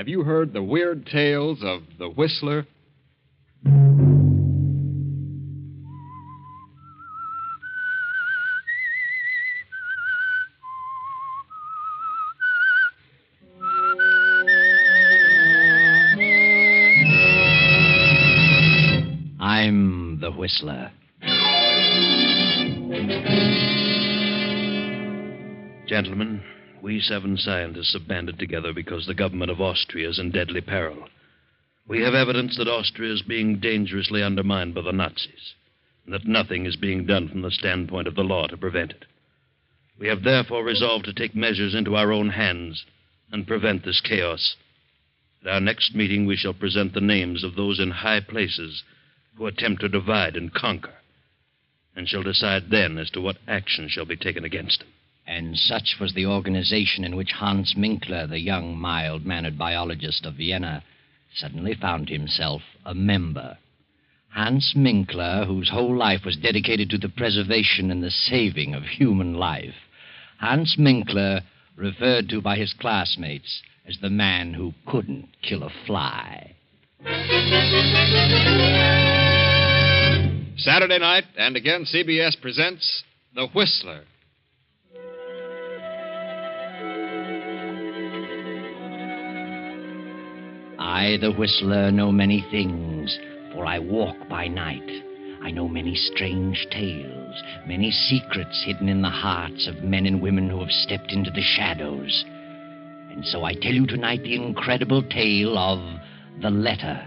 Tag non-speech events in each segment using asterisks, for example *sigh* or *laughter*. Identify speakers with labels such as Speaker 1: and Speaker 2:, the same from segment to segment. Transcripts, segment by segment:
Speaker 1: Have you heard the weird tales of the Whistler?
Speaker 2: I'm the Whistler. Gentlemen, we seven scientists have banded together because the government of Austria is in deadly peril. We have evidence that Austria is being dangerously undermined by the Nazis, and that nothing is being done from the standpoint of the law to prevent it. We have therefore resolved to take measures into our own hands and prevent this chaos. At our next meeting, we shall present the names of those in high places who attempt to divide and conquer, and shall decide then as to what action shall be taken against them.
Speaker 3: And such was the organization in which Hans Minkler, the young, mild mannered biologist of Vienna, suddenly found himself a member. Hans Minkler, whose whole life was dedicated to the preservation and the saving of human life. Hans Minkler, referred to by his classmates as the man who couldn't kill a fly.
Speaker 1: Saturday night, and again CBS presents The Whistler.
Speaker 3: I, the whistler, know many things, for I walk by night. I know many strange tales, many secrets hidden in the hearts of men and women who have stepped into the shadows. And so I tell you tonight the incredible tale of the letter.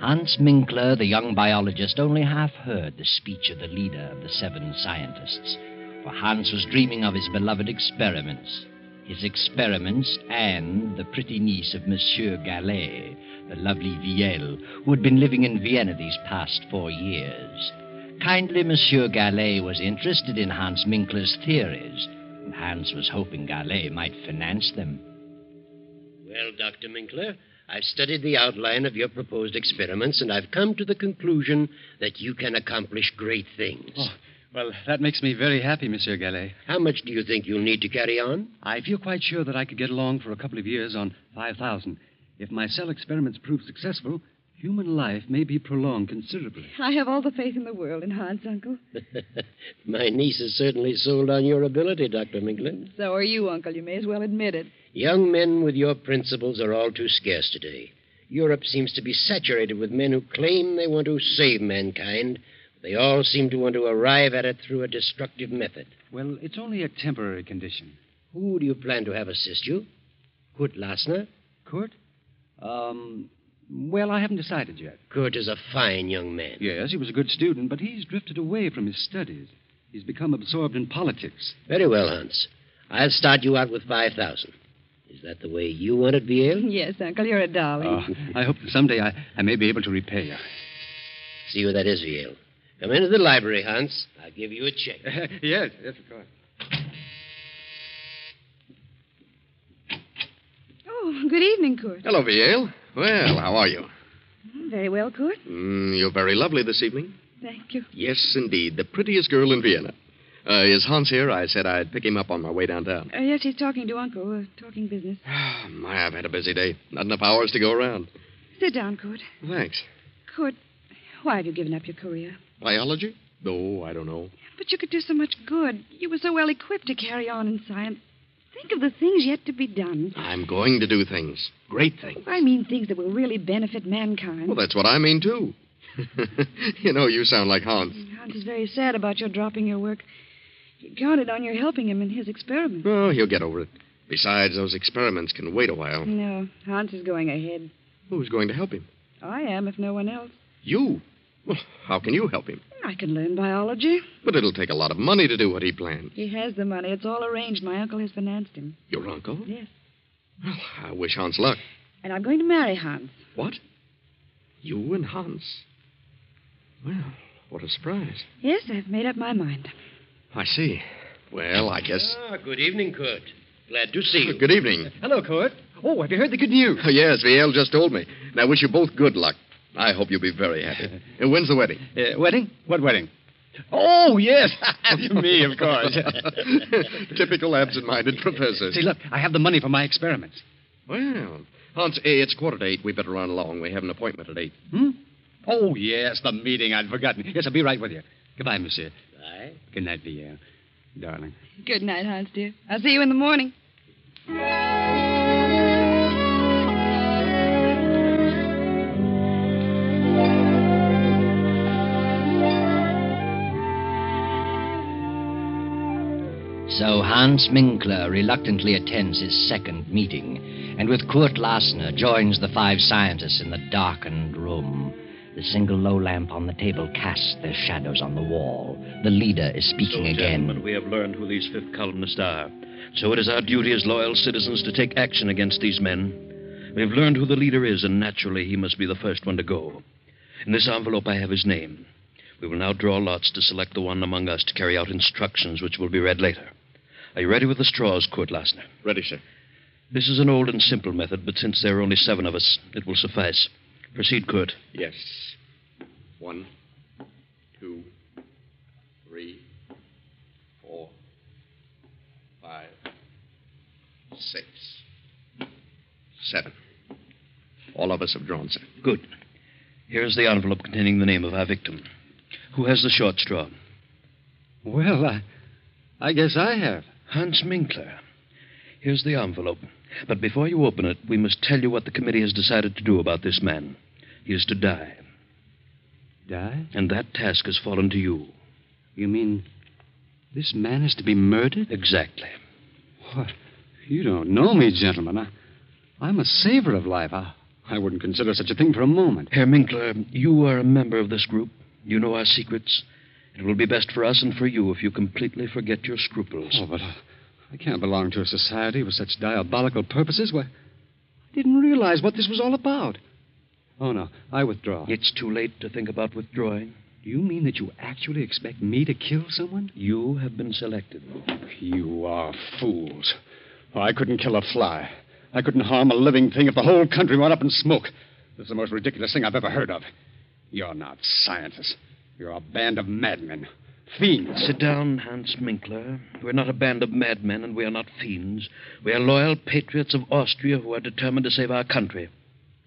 Speaker 3: Hans Minkler, the young biologist, only half heard the speech of the leader of the seven scientists, for Hans was dreaming of his beloved experiments. His experiments and the pretty niece of Monsieur Gallet, the lovely Viel, who had been living in Vienna these past four years. Kindly, Monsieur Gallet was interested in Hans Minkler's theories, and Hans was hoping Gallet might finance them.
Speaker 4: Well, Dr. Minkler, I've studied the outline of your proposed experiments, and I've come to the conclusion that you can accomplish great things.
Speaker 5: Oh, well, that makes me very happy, Monsieur Gallet.
Speaker 4: How much do you think you'll need to carry on?
Speaker 5: I feel quite sure that I could get along for a couple of years on 5,000. If my cell experiments prove successful, human life may be prolonged considerably.
Speaker 6: I have all the faith in the world in Hans, Uncle. *laughs*
Speaker 4: My niece is certainly sold on your ability, Dr. Minkler.
Speaker 6: So are you, Uncle. You may as well admit it.
Speaker 4: Young men with your principles are all too scarce today. Europe seems to be saturated with men who claim they want to save mankind. They all seem to want to arrive at it through a destructive method.
Speaker 5: Well, it's only a temporary condition.
Speaker 4: Who do you plan to have assist you? Kurt Lassner?
Speaker 5: Kurt? Um, well, I haven't decided yet.
Speaker 4: Kurt is a fine young man.
Speaker 5: Yes, he was a good student, but he's drifted away from his studies. He's become absorbed in politics.
Speaker 4: Very well, Hans. I'll start you out with 5,000. Is that the way you want it, Viel? *laughs*
Speaker 6: Yes, Uncle. You're a darling.
Speaker 5: Oh, I hope that someday I, I may be able to repay you.
Speaker 4: See where that is, Viel. Come into the library, Hans. I'll give you a check. *laughs*
Speaker 5: yes, yes, of course.
Speaker 6: Oh, good evening, Kurt.
Speaker 7: Hello, Viel. Well, how are you?
Speaker 6: Very well, Kurt.
Speaker 7: Mm, you're very lovely this evening.
Speaker 6: Thank you.
Speaker 7: Yes, indeed. The prettiest girl in Vienna. Uh, is Hans here? I said I'd pick him up on my way downtown.
Speaker 6: Uh, yes, he's talking to Uncle. Uh, talking business. *sighs*
Speaker 7: My, I've had a busy day. Not enough hours to go around.
Speaker 6: Sit down, Kurt.
Speaker 7: Thanks.
Speaker 6: Kurt, why have you given up your career?
Speaker 7: Biology? Oh, I don't know.
Speaker 6: But you could do so much good. You were so well equipped to carry on in science. Think of the things yet to be done.
Speaker 7: I'm going to do things. Great things.
Speaker 6: I mean things that will really benefit mankind.
Speaker 7: Well, that's what I mean, too. *laughs* you know, you sound like Hans.
Speaker 6: Mm, Hans is very sad about your dropping your work. He counted on your helping him in his experiment.
Speaker 7: Oh, he'll get over it. Besides, those experiments can wait a while.
Speaker 6: No, Hans is going ahead.
Speaker 7: Who's going to help him?
Speaker 6: I am, if no one else.
Speaker 7: You? Well, how can you help him?
Speaker 6: I can learn biology.
Speaker 7: But it'll take a lot of money to do what he planned.
Speaker 6: He has the money. It's all arranged. My uncle has financed him.
Speaker 7: Your uncle?
Speaker 6: Yes.
Speaker 7: Well, I wish Hans luck.
Speaker 6: And I'm going to marry Hans.
Speaker 7: What? You and Hans? Well, what a surprise.
Speaker 6: Yes, I've made up my mind.
Speaker 7: I see. Well, I guess.
Speaker 4: Ah, good evening, Kurt. Glad to see you.
Speaker 7: Good evening.
Speaker 5: Hello, Kurt. Oh, have you heard the good news?
Speaker 7: Oh, yes, Viel just told me. And I wish you both good luck. I hope you'll be very happy. and when's the wedding?
Speaker 5: Uh, wedding? What wedding? Oh, yes. *laughs* Me, of course. *laughs*
Speaker 7: Typical absent-minded professor.
Speaker 5: See, look, I have the money for my experiments.
Speaker 7: Well, Hans, eh, it's quarter to eight. We better run along. We have an appointment at eight.
Speaker 5: Hmm? Oh, yes, the meeting. I'd forgotten. Yes, I'll be right with you. Goodbye, monsieur.
Speaker 4: Bye.
Speaker 5: Good night, Pierre. Darling.
Speaker 6: Good night, Hans, dear. I'll see you in the morning.
Speaker 3: So Hans Minkler reluctantly attends his second meeting, and with Kurt Lassner joins the five scientists in the darkened room. The single low lamp on the table casts their shadows on the wall. The leader is speaking
Speaker 2: so,
Speaker 3: again.
Speaker 2: Gentlemen, we have learned who these fifth columnists are. So it is our duty as loyal citizens to take action against these men. We have learned who the leader is, and naturally he must be the first one to go. In this envelope I have his name. We will now draw lots to select the one among us to carry out instructions which will be read later. Are you ready with the straws, Kurt Lassner?
Speaker 7: Ready, sir.
Speaker 2: This is an old and simple method, but since there are only seven of us, it will suffice. Proceed, Kurt.
Speaker 7: Yes. One, two, three, four, five, six, seven. All of us have drawn, sir.
Speaker 2: Good. Here's the envelope containing the name of our victim. Who has the short straw?
Speaker 5: Well, I, I guess I have.
Speaker 2: Hans Minkler. Here's the envelope. But before you open it, we must tell you what the committee has decided to do about this man. He is to die.
Speaker 5: Die?
Speaker 2: And that task has fallen to you.
Speaker 5: You mean this man is to be murdered?
Speaker 2: Exactly.
Speaker 5: What? You don't know me, gentlemen. I, I'm a saver of life. I, I wouldn't consider such a thing for a moment.
Speaker 2: Herr Minkler, you are a member of this group. You know our secrets. It will be best for us and for you if you completely forget your scruples.
Speaker 5: Oh, but I, I can't belong to a society with such diabolical purposes. Why, I didn't realize what this was all about. Oh, no, I withdraw.
Speaker 2: It's too late to think about withdrawing.
Speaker 5: Do you mean that you actually expect me to kill someone?
Speaker 2: You have been selected.
Speaker 5: You are fools. Oh, I couldn't kill a fly. I couldn't harm a living thing if the whole country went up in smoke. This is the most ridiculous thing I've ever heard of. You're not scientists. You're a band of madmen. Fiends.
Speaker 2: Sit down, Hans Minkler. We're not a band of madmen, and we are not fiends. We are loyal patriots of Austria who are determined to save our country.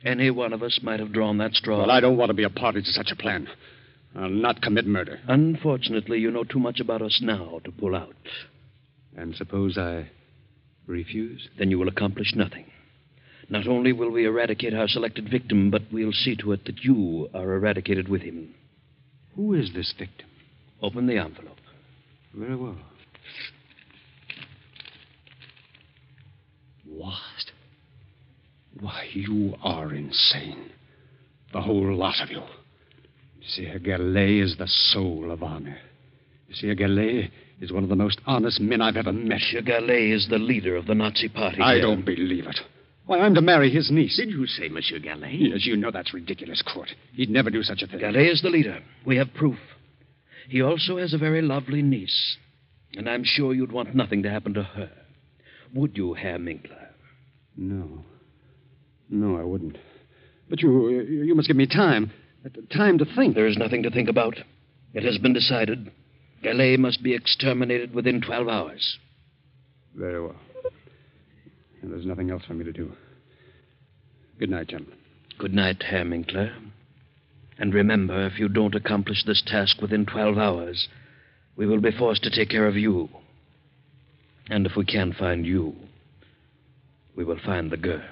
Speaker 2: Any one of us might have drawn that straw.
Speaker 5: Well, I don't want to be a party to such a plan. I'll not commit murder.
Speaker 2: Unfortunately, you know too much about us now to pull out.
Speaker 5: And suppose I refuse?
Speaker 2: Then you will accomplish nothing. Not only will we eradicate our selected victim, but we'll see to it that you are eradicated with him.
Speaker 5: Who is this victim?
Speaker 2: Open the envelope.
Speaker 5: Very well. What? Why, you are insane. The whole lot of you. Monsieur Gallet is the soul of honor. Monsieur Gallet is one of the most honest men I've ever met.
Speaker 2: Monsieur Gallet is the leader of the Nazi party.
Speaker 5: I
Speaker 2: here.
Speaker 5: don't believe it. Why, I'm to marry his niece.
Speaker 4: Did you say Monsieur Gallet?
Speaker 5: Yes, you know that's ridiculous, Kurt. He'd never do such a thing.
Speaker 2: Gallet is the leader. We have proof. He also has a very lovely niece. And I'm sure you'd want nothing to happen to her. Would you, Herr Minkler?
Speaker 5: No. No, I wouldn't. But you, you must give me time. Time to think.
Speaker 2: There is nothing to think about. It has been decided. Gallet must be exterminated within 12 hours.
Speaker 5: Very well. And there's nothing else for me to do. Good night, gentlemen.
Speaker 2: Good night, Herr Minkler. And remember, if you don't accomplish this task within 12 hours, we will be forced to take care of you. And if we can't find you, we will find the girl.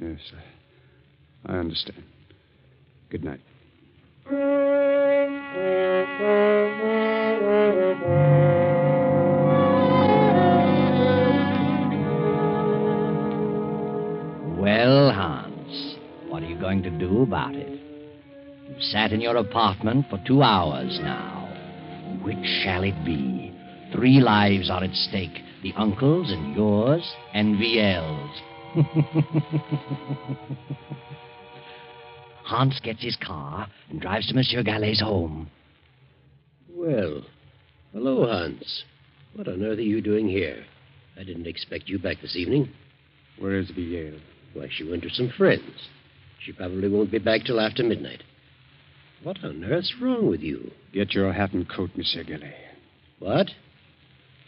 Speaker 5: Yes, I, I understand. Good night.
Speaker 3: To do about it? You've sat in your apartment for two hours now. Which shall it be? Three lives are at stake the uncle's and yours and Viel's. *laughs* Hans gets his car and drives to Monsieur Gallet's home.
Speaker 4: Well, hello, Hans. What on earth are you doing here? I didn't expect you back this evening.
Speaker 5: Where is Villele?
Speaker 4: Why, she went to some friends. She probably won't be back till after midnight. What on earth's wrong with you?
Speaker 5: Get your hat and coat, Monsieur Gallet.
Speaker 4: What?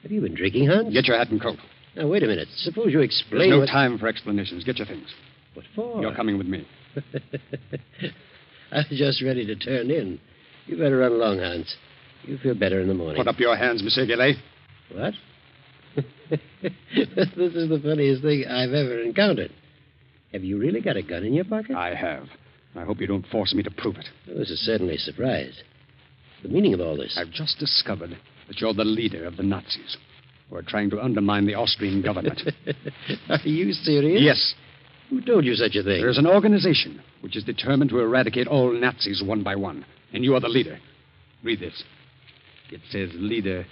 Speaker 4: Have you been drinking, Hans?
Speaker 5: Get your hat and coat.
Speaker 4: Now, wait a minute. Suppose you explain.
Speaker 5: There's no
Speaker 4: what...
Speaker 5: time for explanations. Get your things.
Speaker 4: What for?
Speaker 5: You're coming with me. *laughs*
Speaker 4: I was just ready to turn in. You better run along, Hans. You feel better in the morning.
Speaker 5: Put up your hands, Monsieur Gallet.
Speaker 4: What? *laughs* this is the funniest thing I've ever encountered. Have you really got a gun in your pocket?
Speaker 5: I have. I hope you don't force me to prove it.
Speaker 4: Well, this is certainly a surprise. The meaning of all this?
Speaker 5: I've just discovered that you're the leader of the Nazis who are trying to undermine the Austrian government. *laughs*
Speaker 4: are you serious?
Speaker 5: Yes.
Speaker 4: Who told you such a thing?
Speaker 5: There's an organization which is determined to eradicate all Nazis one by one, and you are the leader. Read this. It says leader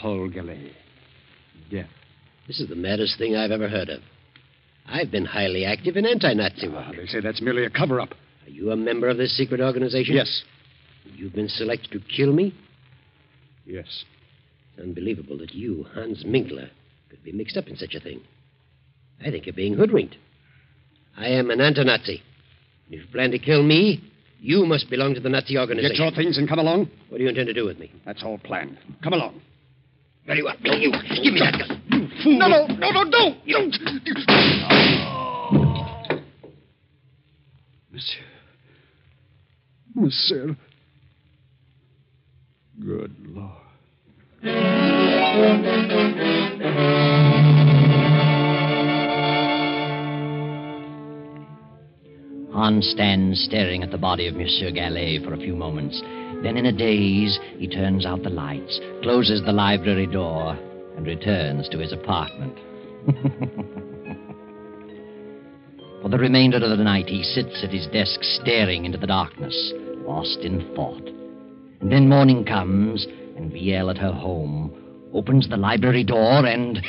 Speaker 5: Paul Gallet. Death.
Speaker 4: This is the maddest thing I've ever heard of. I've been highly active in anti-Nazi work.
Speaker 5: Ah, they say that's merely a cover-up.
Speaker 4: Are you a member of this secret organization?
Speaker 5: Yes.
Speaker 4: You've been selected to kill me?
Speaker 5: Yes.
Speaker 4: It's unbelievable that you, Hans Minkler, could be mixed up in such a thing. I think you're being hoodwinked. I am an anti-Nazi. And if you plan to kill me, you must belong to the Nazi organization.
Speaker 5: Get your things and come along.
Speaker 4: What do you intend to do with me?
Speaker 5: That's all planned. Come along.
Speaker 4: Very well. You give me that gun.
Speaker 5: You fool.
Speaker 4: No, no, no, no, don't. You don't. Oh.
Speaker 5: Monsieur. Monsieur. Good Lord.
Speaker 3: Hans stands staring at the body of Monsieur Gallet for a few moments. Then, in a daze, he turns out the lights, closes the library door, and returns to his apartment. *laughs* for the remainder of the night, he sits at his desk staring into the darkness, lost in thought. And then morning comes, and Viel at her home opens the library door and.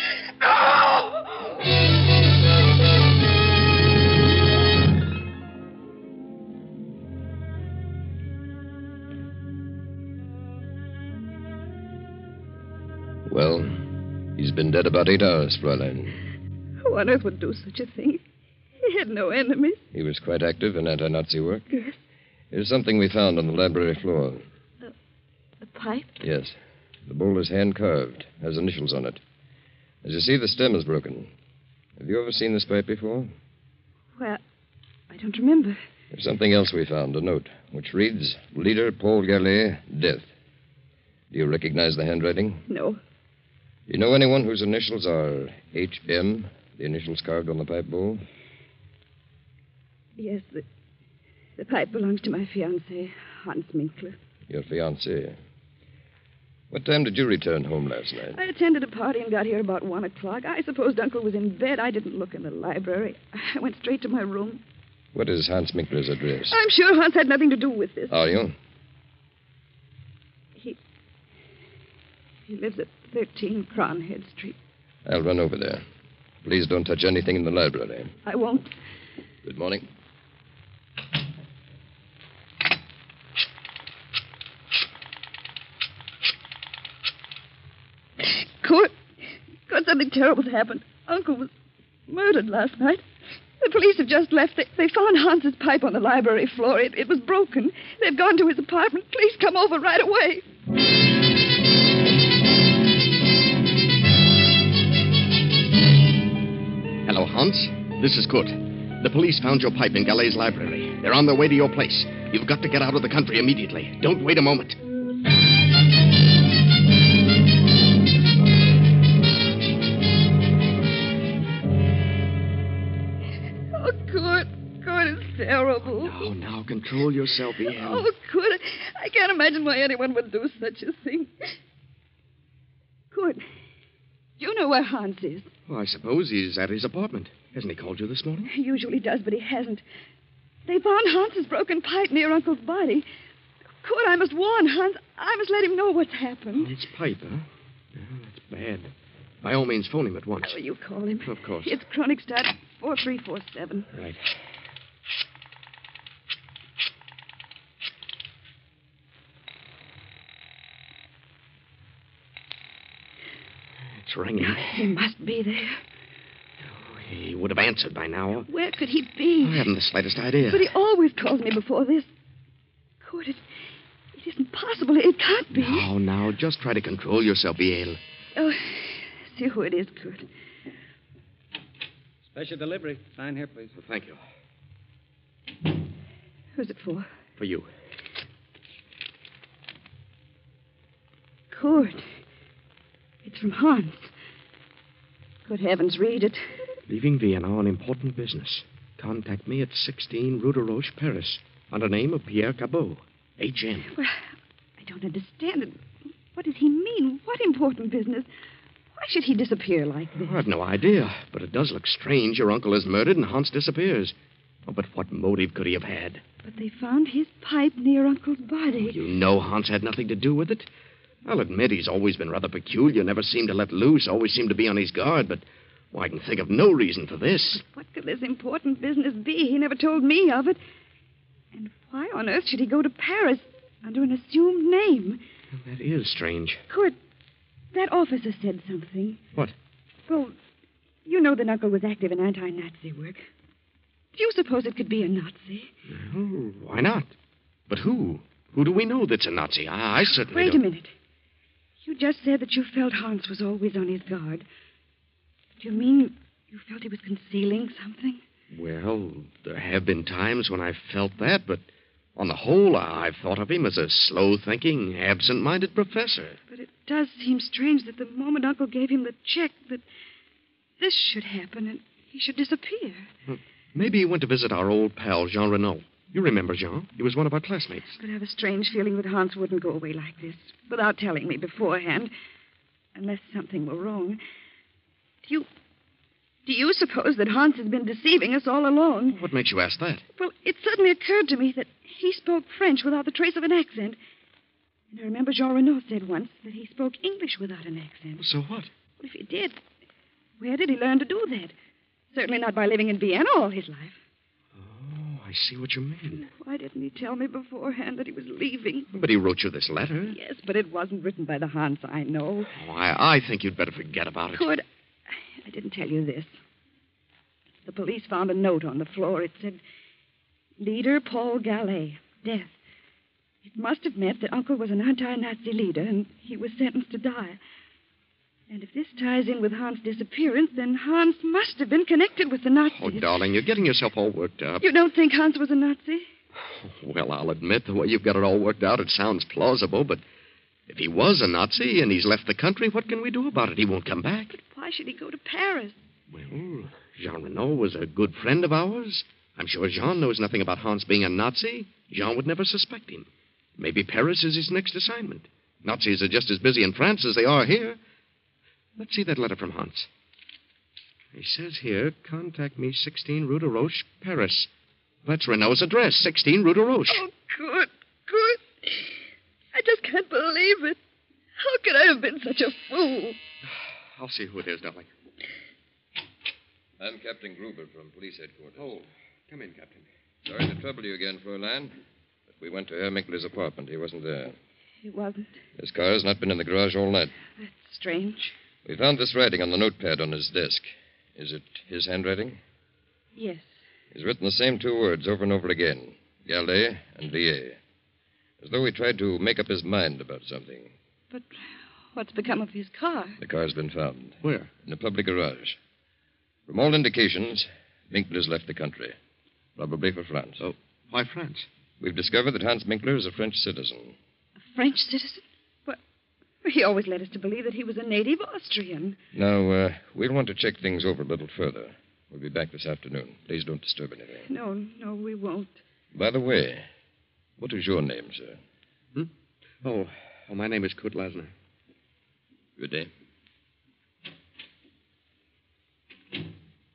Speaker 7: Well, he's been dead about eight hours, Fräulein.
Speaker 6: Who on earth would do such a thing? He had no enemies.
Speaker 7: He was quite active in anti Nazi work.
Speaker 6: Yes.
Speaker 7: Here's something we found on the library floor.
Speaker 6: The pipe?
Speaker 7: Yes. The bowl is hand carved, has initials on it. As you see, the stem is broken. Have you ever seen this pipe before?
Speaker 6: Well, I don't remember.
Speaker 7: There's something else we found, a note, which reads Leader Paul Gallet, death. Do you recognize the handwriting?
Speaker 6: No.
Speaker 7: Do you know anyone whose initials are HM, the initials carved on the pipe bowl?
Speaker 6: Yes, the, the pipe belongs to my fiancé, Hans Minkler.
Speaker 7: Your fiancé. What time did you return home last night?
Speaker 6: I attended a party and got here about one o'clock. I supposed Uncle was in bed. I didn't look in the library. I went straight to my room.
Speaker 7: What is Hans Minkler's address?
Speaker 6: I'm sure Hans had nothing to do with this.
Speaker 7: Are you?
Speaker 6: He he lives at 13 Cronhead Street.
Speaker 7: I'll run over there. Please don't touch anything in the library.
Speaker 6: I won't.
Speaker 7: Good morning.
Speaker 6: Kurt, Kurt, something terrible's happened. Uncle was murdered last night. The police have just left. They, they found Hans's pipe on the library floor. It, it was broken. They've gone to his apartment. Please come over right away.
Speaker 7: Hans. This is Kurt. The police found your pipe in Gallet's library. They're on their way to your place.
Speaker 8: You've got to get out of the country immediately. Don't wait a moment.
Speaker 6: Oh, Kurt. Kurt is terrible.
Speaker 8: Oh, now control yourself, Ian.
Speaker 6: Oh, Kurt, I can't imagine why anyone would do such a thing. Kurt, do you know where Hans is?
Speaker 8: Well, I suppose he's at his apartment. Hasn't he called you this morning?
Speaker 6: He usually does, but he hasn't. They found Hans's broken pipe near Uncle's body. Kurt, I must warn Hans. I must let him know what's happened.
Speaker 8: It's pipe, huh? Yeah, that's bad. By all means, phone him at once.
Speaker 6: How will you call him?
Speaker 8: Of course.
Speaker 6: It's Kronigstadt 4347.
Speaker 8: Right. It's ringing.
Speaker 6: He must be there.
Speaker 8: He would have answered by now.
Speaker 6: Where could he be?
Speaker 8: I haven't the slightest idea.
Speaker 6: But he always calls me before this. Kurt, it, it isn't possible. It can't be.
Speaker 8: Oh, now, just try to control yourself, Yale.
Speaker 6: Oh, see who it is, Kurt.
Speaker 5: Special delivery. Sign here, please.
Speaker 8: Well, thank you.
Speaker 6: Who's it for?
Speaker 8: For you.
Speaker 6: Kurt. It's from Hans. Good heavens, read it.
Speaker 8: Leaving Vienna on important business. Contact me at 16 Rue de Roche, Paris, under name of Pierre Cabot, H.M.
Speaker 6: Well, I don't understand it. What does he mean? What important business? Why should he disappear like this?
Speaker 8: Oh, I've no idea, but it does look strange. Your uncle is murdered and Hans disappears. Oh, but what motive could he have had?
Speaker 6: But they found his pipe near Uncle's body.
Speaker 8: Oh, you know Hans had nothing to do with it. I'll admit he's always been rather peculiar, never seemed to let loose, always seemed to be on his guard, but well, I can think of no reason for this.
Speaker 6: What could this important business be? He never told me of it. And why on earth should he go to Paris under an assumed name?
Speaker 8: That is strange.
Speaker 6: Kurt, that officer said something.
Speaker 8: What?
Speaker 6: Well, you know that Uncle was active in anti Nazi work. Do you suppose it could be a Nazi?
Speaker 8: Oh, why not? But who? Who do we know that's a Nazi? I, I certainly
Speaker 6: Wait
Speaker 8: don't.
Speaker 6: a minute. You just said that you felt Hans was always on his guard. Do you mean you felt he was concealing something?
Speaker 8: Well, there have been times when I've felt that, but on the whole, I've thought of him as a slow thinking, absent minded professor.
Speaker 6: But it does seem strange that the moment Uncle gave him the check, that this should happen and he should disappear.
Speaker 8: Maybe he went to visit our old pal, Jean Renault. You remember Jean? He was one of our classmates.
Speaker 6: But I have a strange feeling that Hans wouldn't go away like this without telling me beforehand, unless something were wrong. Do you. Do you suppose that Hans has been deceiving us all along?
Speaker 8: What makes you ask that?
Speaker 6: Well, it suddenly occurred to me that he spoke French without the trace of an accent. And I remember Jean Renault said once that he spoke English without an accent.
Speaker 8: So what?
Speaker 6: Well, if he did, where did he learn to do that? Certainly not by living in Vienna all his life.
Speaker 8: I see what you mean.
Speaker 6: Why didn't he tell me beforehand that he was leaving?
Speaker 8: But he wrote you this letter.
Speaker 6: Yes, but it wasn't written by the Hans I know.
Speaker 8: Oh, I, I think you'd better forget about it.
Speaker 6: Good. I didn't tell you this. The police found a note on the floor. It said, Leader Paul Gallet, death. It must have meant that Uncle was an anti Nazi leader and he was sentenced to die. And if this ties in with Hans' disappearance, then Hans must have been connected with the Nazis.
Speaker 8: Oh, darling, you're getting yourself all worked up.
Speaker 6: You don't think Hans was a Nazi?
Speaker 8: Well, I'll admit the way you've got it all worked out, it sounds plausible, but if he was a Nazi and he's left the country, what can we do about it? He won't come back.
Speaker 6: Why should he go to Paris?
Speaker 8: Well, Jean Renault was a good friend of ours. I'm sure Jean knows nothing about Hans being a Nazi. Jean would never suspect him. Maybe Paris is his next assignment. Nazis are just as busy in France as they are here. Let's see that letter from Hans. He says here, contact me 16 Rue de Roche, Paris. That's Renault's address, 16 Rue de Roche.
Speaker 6: Oh, good, good. I just can't believe it. How could I have been such a fool? *sighs*
Speaker 8: I'll see who it is, darling.
Speaker 7: I'm Captain Gruber from police headquarters.
Speaker 8: Oh, come in, Captain.
Speaker 7: Sorry to trouble you again, Fräulein, but we went to Herr Minkler's apartment. He wasn't there.
Speaker 6: He wasn't.
Speaker 7: His car has not been in the garage all night.
Speaker 6: That's strange.
Speaker 7: We found this writing on the notepad on his desk. Is it his handwriting?
Speaker 6: Yes.
Speaker 7: He's written the same two words over and over again Gallet and Villiers. As though he tried to make up his mind about something.
Speaker 6: But what's become of his car?
Speaker 7: The car's been found.
Speaker 8: Where?
Speaker 7: In a public garage. From all indications, Minkler's left the country. Probably for France.
Speaker 8: Oh, why France?
Speaker 7: We've discovered that Hans Minkler is a French citizen.
Speaker 6: A French citizen? But he always led us to believe that he was a native Austrian.
Speaker 7: Now, uh, we'll want to check things over a little further. We'll be back this afternoon. Please don't disturb anything.
Speaker 6: No, no, we won't.
Speaker 7: By the way, what is your name, sir?
Speaker 8: Hmm? Oh, oh, my name is Kurt Lassner.
Speaker 7: Good day.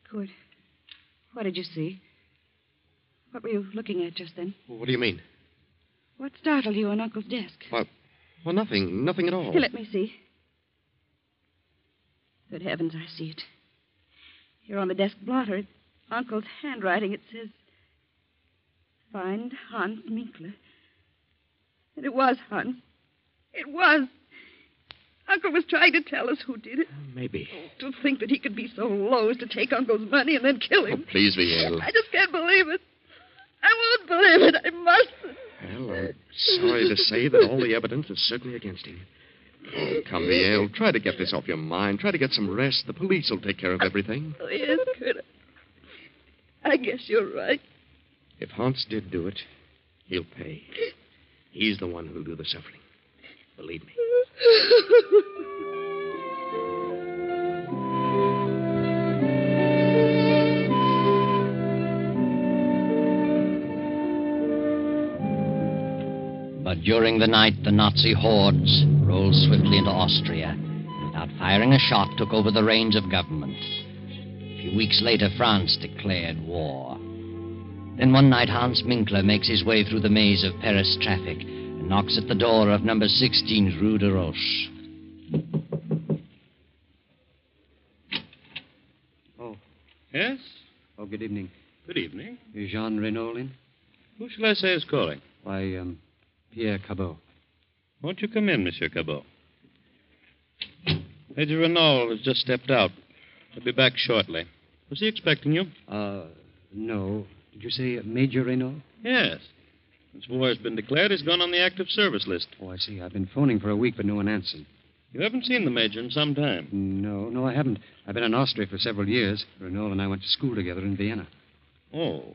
Speaker 6: Good. What did you see? What were you looking at just then?
Speaker 8: What do you mean?
Speaker 6: What startled you on Uncle's desk?
Speaker 8: Well, well, nothing. Nothing at all.
Speaker 6: Here, let me see. Good heavens, I see it. Here on the desk blotter, it's Uncle's handwriting. It says, Find Hans Minkler. And it was Hans. It was. Uncle was trying to tell us who did it.
Speaker 8: Uh, maybe.
Speaker 6: Oh, to think that he could be so low as to take Uncle's money and then kill him.
Speaker 8: Oh, please, Viel.
Speaker 6: I just can't believe it. I won't believe it. I mustn't.
Speaker 8: Well, I'm sorry to say that all the evidence is certainly against him. Oh, come, Viel. Try to get this off your mind. Try to get some rest. The police will take care of everything.
Speaker 6: Oh, yes, Kurt. I guess you're right.
Speaker 8: If Hans did do it, he'll pay. He's the one who'll do the suffering. Believe me. *laughs*
Speaker 3: But during the night, the Nazi hordes rolled swiftly into Austria and without firing a shot took over the reins of government. A few weeks later, France declared war. Then one night, Hans Minkler makes his way through the maze of Paris traffic and knocks at the door of number 16 Rue de Roche.
Speaker 5: Oh.
Speaker 2: Yes?
Speaker 5: Oh, good evening.
Speaker 2: Good evening.
Speaker 5: Is Jean Renault in?
Speaker 2: Who shall I say is calling?
Speaker 5: Why, um, Pierre Cabot.
Speaker 2: Won't you come in, Monsieur Cabot? Major Renault has just stepped out. He'll be back shortly. Was he expecting you?
Speaker 5: Uh, no. Did you say Major Renault?
Speaker 2: Yes. Since war has been declared, he's gone on the active service list.
Speaker 5: Oh, I see. I've been phoning for a week, but no one answered.
Speaker 2: You haven't seen the Major in some time.
Speaker 5: No, no, I haven't. I've been in Austria for several years. Renault and I went to school together in Vienna.
Speaker 2: Oh.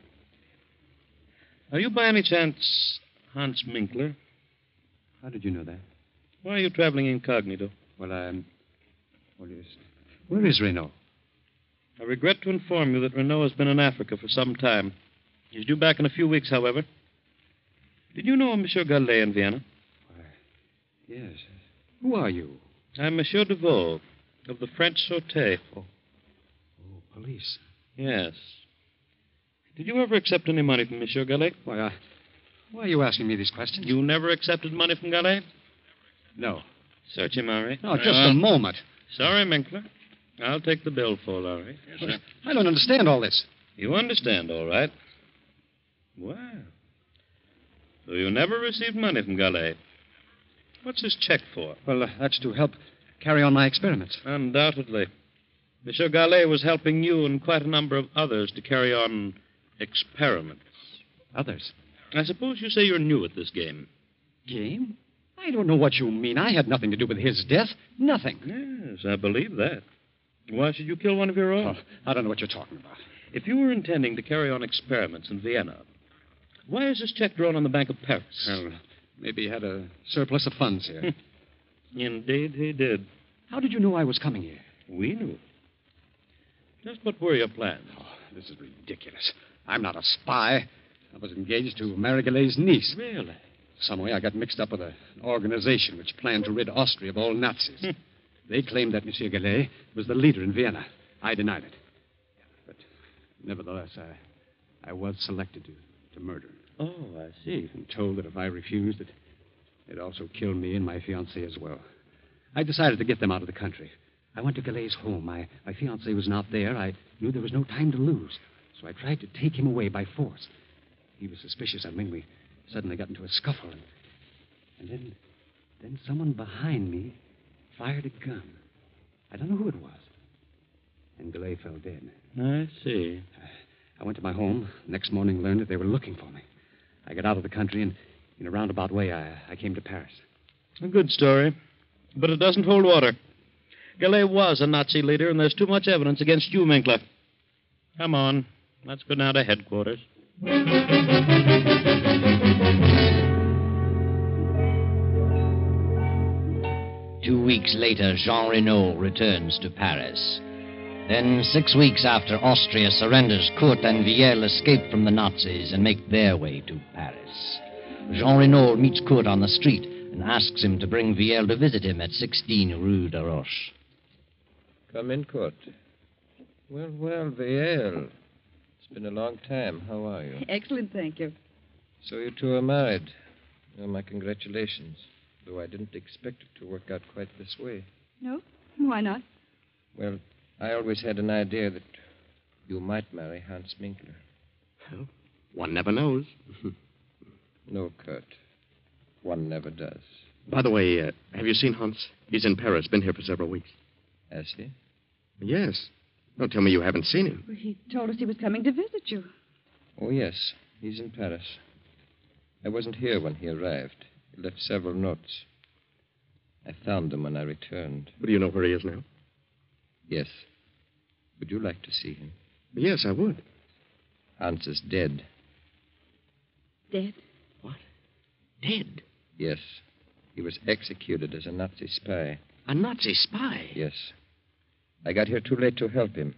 Speaker 2: Are you by any chance Hans Minkler?
Speaker 5: How did you know that?
Speaker 2: Why are you traveling incognito?
Speaker 5: Well, I'm. What is. Where is Renault?
Speaker 2: I regret to inform you that Renault has been in Africa for some time. He's due back in a few weeks, however. Did you know Monsieur Gallet in Vienna?
Speaker 5: Yes. Who are you?
Speaker 2: I'm Monsieur Deveau of the French Sûreté.
Speaker 5: Oh. Oh, police.
Speaker 2: Yes. Did you ever accept any money from Monsieur Gallet?
Speaker 5: Why, I. Why are you asking me these questions?
Speaker 2: You never accepted money from Gallet?
Speaker 5: No.
Speaker 2: Search him, Murray.
Speaker 5: No, just a moment.
Speaker 2: Sorry, Minkler. I'll take the bill for Larry.
Speaker 5: Yes, sir. I don't understand all this.
Speaker 2: You understand, all right. Well. So you never received money from Gallet. What's this check for?
Speaker 5: Well, uh, that's to help carry on my experiments.
Speaker 2: Undoubtedly. Monsieur Gallet was helping you and quite a number of others to carry on experiments.
Speaker 5: Others?
Speaker 2: I suppose you say you're new at this game.
Speaker 5: Game? I don't know what you mean. I had nothing to do with his death. Nothing.
Speaker 2: Yes, I believe that. Why should you kill one of your own?
Speaker 5: Oh, I don't know what you're talking about.
Speaker 2: If you were intending to carry on experiments in Vienna, why is this check drawn on the Bank of Paris?
Speaker 5: Well, maybe he had a surplus of funds here. *laughs*
Speaker 2: Indeed, he did.
Speaker 5: How did you know I was coming here?
Speaker 2: We knew. Just what were your plans?
Speaker 5: Oh, this is ridiculous. I'm not a spy. I was engaged to marry Gallet's niece.
Speaker 2: Really?
Speaker 5: Some way I got mixed up with an organization which planned to rid Austria of all Nazis.
Speaker 2: Hmm.
Speaker 5: they claimed that Monsieur Gallet was the leader in Vienna. I denied it. But nevertheless, I, I was selected to, to murder.
Speaker 2: Oh, I see.
Speaker 5: And told that if I refused, it, they'd also kill me and my fiancée as well. I decided to get them out of the country. I went to Gallet's home. My, my fiancé was not there. I knew there was no time to lose. So I tried to take him away by force. He was suspicious of me. We suddenly got into a scuffle. And, and then, then someone behind me fired a gun. I don't know who it was. And Gallet fell dead.
Speaker 2: I see.
Speaker 5: I went to my home. Next morning, learned that they were looking for me. I got out of the country, and in a roundabout way, I, I came to Paris.
Speaker 2: A good story. But it doesn't hold water. Gallet was a Nazi leader, and there's too much evidence against you, Minkler. Come on. Let's go now to headquarters.
Speaker 3: Two weeks later, Jean Renault returns to Paris. Then, six weeks after Austria surrenders, Kurt and Viel escape from the Nazis and make their way to Paris. Jean Renault meets Kurt on the street and asks him to bring Viel to visit him at 16 Rue de Roche.
Speaker 7: Come in, Kurt. Well, well, Viel. It's been a long time. How are you?
Speaker 6: Excellent, thank you.
Speaker 7: So you two are married. Well, my congratulations. Though I didn't expect it to work out quite this way.
Speaker 6: No? Why not?
Speaker 7: Well, I always had an idea that you might marry Hans Minkler.
Speaker 8: Well, one never knows. *laughs*
Speaker 7: no, Kurt. One never does.
Speaker 8: By the way, uh, have you seen Hans? He's in Paris, been here for several weeks.
Speaker 7: Has he?
Speaker 8: Yes. Don't tell me you haven't seen him.
Speaker 6: Well, he told us he was coming to visit you.
Speaker 7: Oh, yes. He's in Paris. I wasn't here when he arrived. He left several notes. I found them when I returned.
Speaker 8: But do you know where he is now?
Speaker 7: Yes. Would you like to see him?
Speaker 8: Yes, I would.
Speaker 7: Hans is dead.
Speaker 6: Dead?
Speaker 8: What? Dead?
Speaker 7: Yes. He was executed as a Nazi spy.
Speaker 8: A Nazi spy?
Speaker 7: Yes. I got here too late to help him.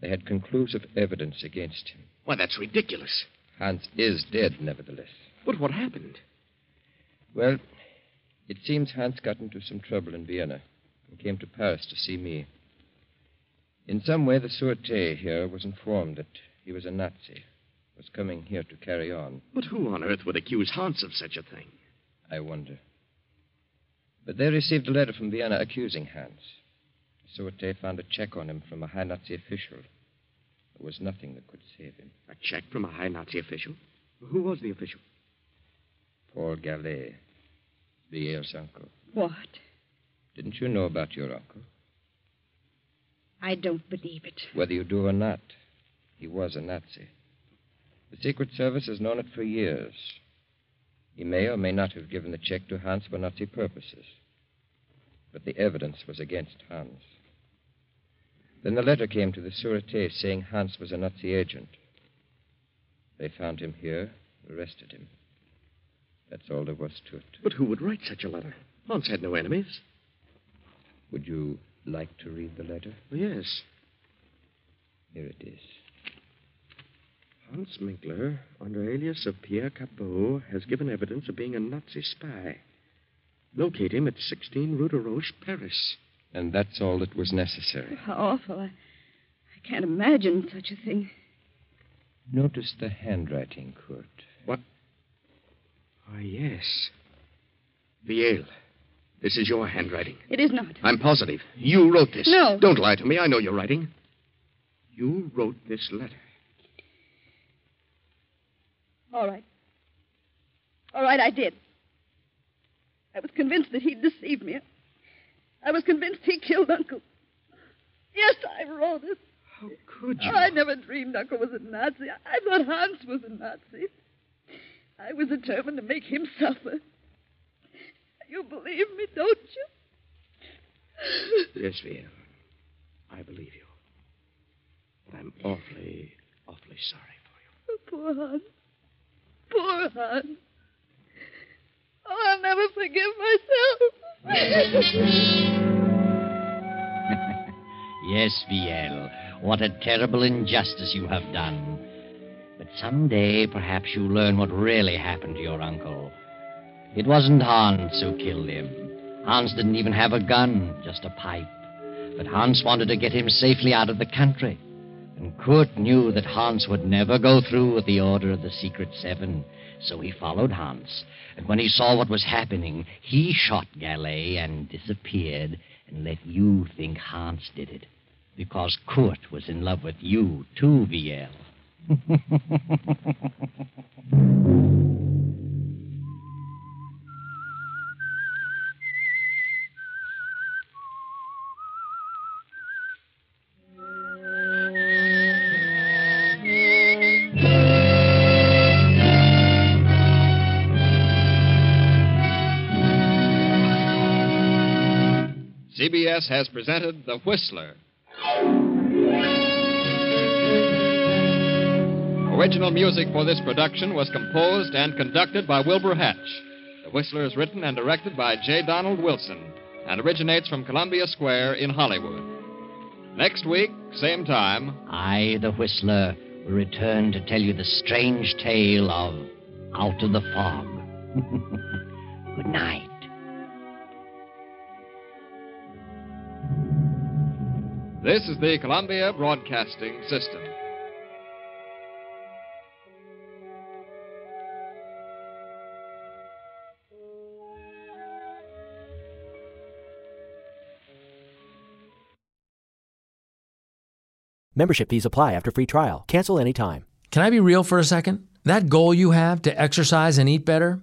Speaker 7: They had conclusive evidence against him.
Speaker 8: Why, that's ridiculous.
Speaker 7: Hans is dead, nevertheless.
Speaker 8: But what happened?
Speaker 7: Well, it seems Hans got into some trouble in Vienna and came to Paris to see me. In some way, the Sûreté here was informed that he was a Nazi, was coming here to carry on.
Speaker 8: But who on earth would accuse Hans of such a thing?
Speaker 7: I wonder. But they received a letter from Vienna accusing Hans. The Sûreté found a check on him from a high Nazi official. There was nothing that could save him.
Speaker 8: A check from a high Nazi official? Who was the official?
Speaker 7: Paul Gallet, Viel's uncle.
Speaker 6: What?
Speaker 7: Didn't you know about your uncle?
Speaker 6: I don't believe it.
Speaker 7: Whether you do or not, he was a Nazi. The Secret Service has known it for years. He may or may not have given the check to Hans for Nazi purposes. But the evidence was against Hans. Then the letter came to the Sûreté saying Hans was a Nazi agent. They found him here, arrested him. That's all there was to it.
Speaker 8: But who would write such a letter? Hans had no enemies.
Speaker 7: Would you like to read the letter?
Speaker 8: Oh, yes.
Speaker 7: Here it is.
Speaker 8: Hans Minkler, under alias of Pierre Cabot, has given evidence of being a Nazi spy. Locate him at 16 Rue de Roche, Paris.
Speaker 7: And that's all that was necessary.
Speaker 6: How awful. I, I can't imagine such a thing.
Speaker 7: Notice the handwriting, Kurt.
Speaker 8: What? Ah, yes. Viel. This is your handwriting.
Speaker 6: It is not.
Speaker 8: I'm positive. You wrote this.
Speaker 6: No.
Speaker 8: Don't lie to me. I know your writing. You wrote this letter.
Speaker 6: All right. All right, I did. I was convinced that he'd deceived me. I was convinced he killed Uncle. Yes, I wrote it.
Speaker 8: How could you?
Speaker 6: I never dreamed Uncle was a Nazi. I thought Hans was a Nazi. I was determined to make him suffer. You believe me, don't you?
Speaker 8: Yes, Viel. I believe you. But I'm awfully, awfully sorry for
Speaker 6: you. Oh, poor Hans. Poor Hans. Oh, I'll never forgive myself. *laughs*
Speaker 3: yes, Viel. What a terrible injustice you have done. But someday, perhaps you'll learn what really happened to your uncle. It wasn't Hans who killed him. Hans didn't even have a gun, just a pipe. But Hans wanted to get him safely out of the country. And Kurt knew that Hans would never go through with the order of the Secret Seven. So he followed Hans. And when he saw what was happening, he shot Gallet and disappeared and let you think Hans did it. Because Kurt was in love with you, too, Viel. *laughs*
Speaker 1: CBS has presented The Whistler. Original music for this production was composed and conducted by Wilbur Hatch. The Whistler is written and directed by J. Donald Wilson.
Speaker 9: and originates from Columbia Square in Hollywood. Next week, same time.
Speaker 3: I, the Whistler, will return to tell you the strange tale of Out of the Fog. *laughs* Good night.
Speaker 9: This is the Columbia Broadcasting System.
Speaker 10: Membership fees apply after free trial. Cancel anytime.
Speaker 11: Can I be real for a second? That goal you have to exercise and eat better,